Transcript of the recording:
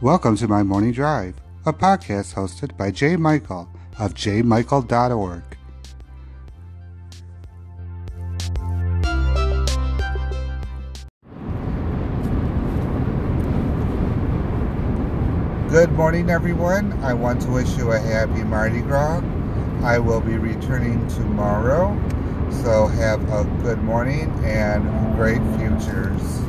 Welcome to my morning drive, a podcast hosted by Jay Michael of jmichael.org. Good morning, everyone. I want to wish you a happy Mardi Gras. I will be returning tomorrow, so have a good morning and great futures.